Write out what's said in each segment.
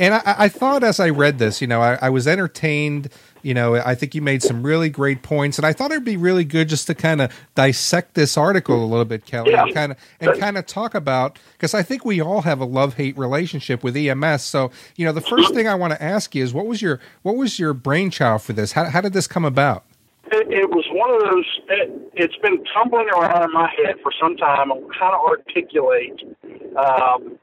And I, I, thought as I read this, you know, I, I, was entertained. You know, I think you made some really great points, and I thought it'd be really good just to kind of dissect this article a little bit, Kelly, yeah. and kind of and kind of talk about because I think we all have a love hate relationship with EMS. So, you know, the first thing I want to ask you is what was your what was your brainchild for this? How how did this come about? It, it was one of those. It, it's been tumbling around in my head for some time on how to articulate um,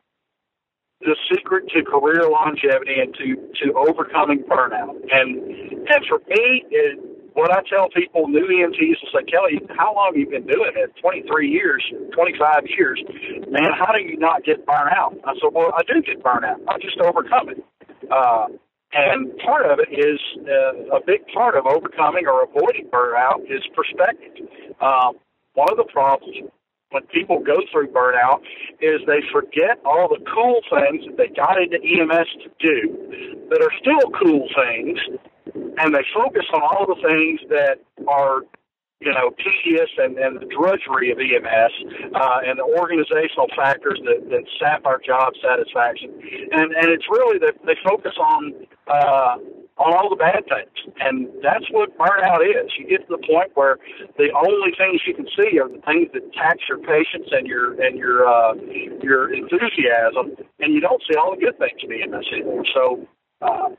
the secret to career longevity and to to overcoming burnout. And and for me, it, what I tell people, new EMTs will say, Kelly, how long have you been doing it? 23 years, 25 years. Man, how do you not get burnt out? I said, well, I do get burnt out. I just overcome it. Uh, and part of it is uh, a big part of overcoming or avoiding burnout is perspective. Um, one of the problems when people go through burnout is they forget all the cool things that they got into EMS to do that are still cool things, and they focus on all the things that are you know, tedious and, and the drudgery of EMS uh, and the organizational factors that, that sap our job satisfaction. And, and it's really that they focus on uh, on all the bad things. And that's what burnout is. You get to the point where the only things you can see are the things that tax your patience and your and your uh, your enthusiasm, and you don't see all the good things in EMS anymore. So uh,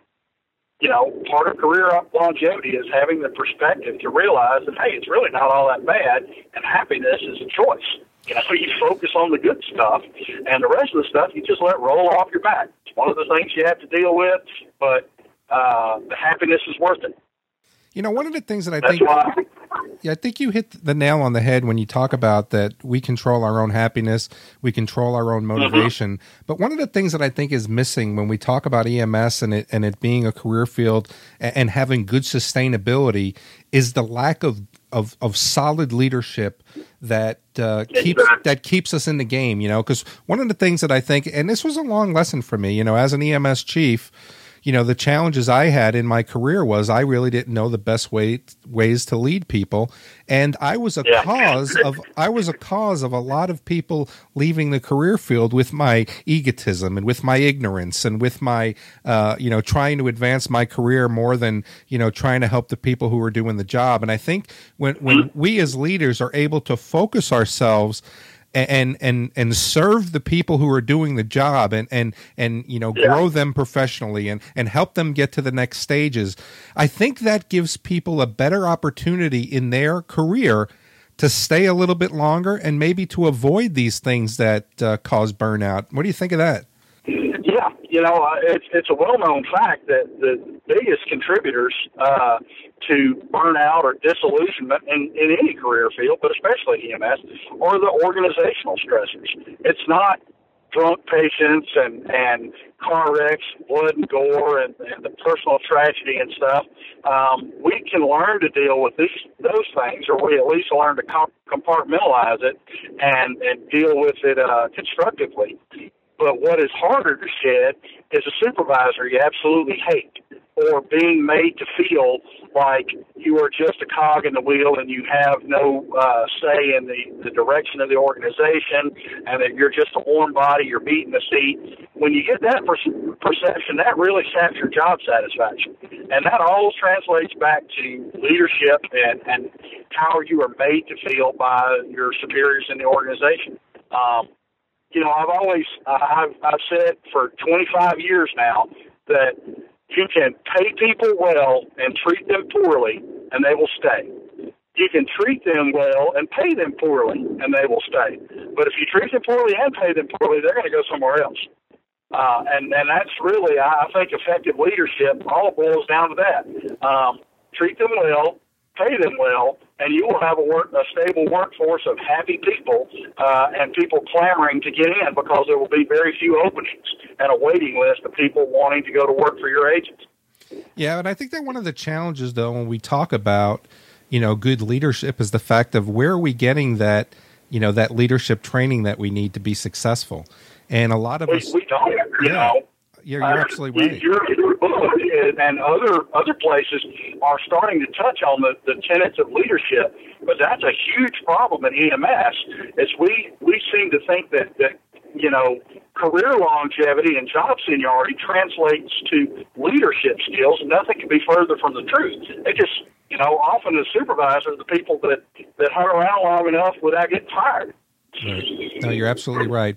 you know, part of career longevity is having the perspective to realize that, hey, it's really not all that bad, and happiness is a choice. You know, you focus on the good stuff, and the rest of the stuff you just let roll off your back. It's one of the things you have to deal with, but uh, the happiness is worth it. You know, one of the things that I That's think. Why, yeah, I think you hit the nail on the head when you talk about that we control our own happiness, we control our own mm-hmm. motivation. Mm-hmm. But one of the things that I think is missing when we talk about EMS and it and it being a career field and, and having good sustainability is the lack of of, of solid leadership that uh, keeps that keeps us in the game. You know, because one of the things that I think, and this was a long lesson for me, you know, as an EMS chief you know the challenges I had in my career was I really didn't know the best way ways to lead people, and I was a yeah. cause of I was a cause of a lot of people leaving the career field with my egotism and with my ignorance and with my uh, you know trying to advance my career more than you know trying to help the people who are doing the job. And I think when when mm-hmm. we as leaders are able to focus ourselves and and and serve the people who are doing the job and and and you know yeah. grow them professionally and and help them get to the next stages. I think that gives people a better opportunity in their career to stay a little bit longer and maybe to avoid these things that uh, cause burnout. What do you think of that yeah you know it's it's a well-known fact that the biggest contributors uh, to burnout or disillusionment in, in any career field, but especially EMS, are the organizational stressors. It's not drunk patients and and car wrecks, blood and gore, and, and the personal tragedy and stuff. Um, we can learn to deal with these those things, or we at least learn to compartmentalize it and and deal with it uh, constructively. But what is harder to shed is a supervisor you absolutely hate or being made to feel like you are just a cog in the wheel and you have no uh, say in the, the direction of the organization and that you're just a warm body, you're beating the seat. When you get that per- perception, that really saps your job satisfaction. And that all translates back to leadership and, and how you are made to feel by your superiors in the organization. Um, you know, I've always, I've, I've said for 25 years now that you can pay people well and treat them poorly, and they will stay. You can treat them well and pay them poorly, and they will stay. But if you treat them poorly and pay them poorly, they're going to go somewhere else. Uh, and and that's really, I think, effective leadership. All boils down to that: um, treat them well, pay them well, and you will have a, work, a stable workforce of happy people uh, and people clamoring to get in because there will be very few openings and a waiting list of people wanting to go to work for your agency. Yeah, and I think that one of the challenges, though, when we talk about you know good leadership, is the fact of where are we getting that you know that leadership training that we need to be successful. And a lot of we, us, we don't, you yeah. know, you're, you're absolutely right. Your, book and other other places are starting to touch on the, the tenets of leadership, but that's a huge problem in EMS. Is we we seem to think that that you know, career longevity and job seniority translates to leadership skills. Nothing can be further from the truth. They just, you know, often the supervisor, the people that that hung around long enough without getting fired. Right. No, you're absolutely right.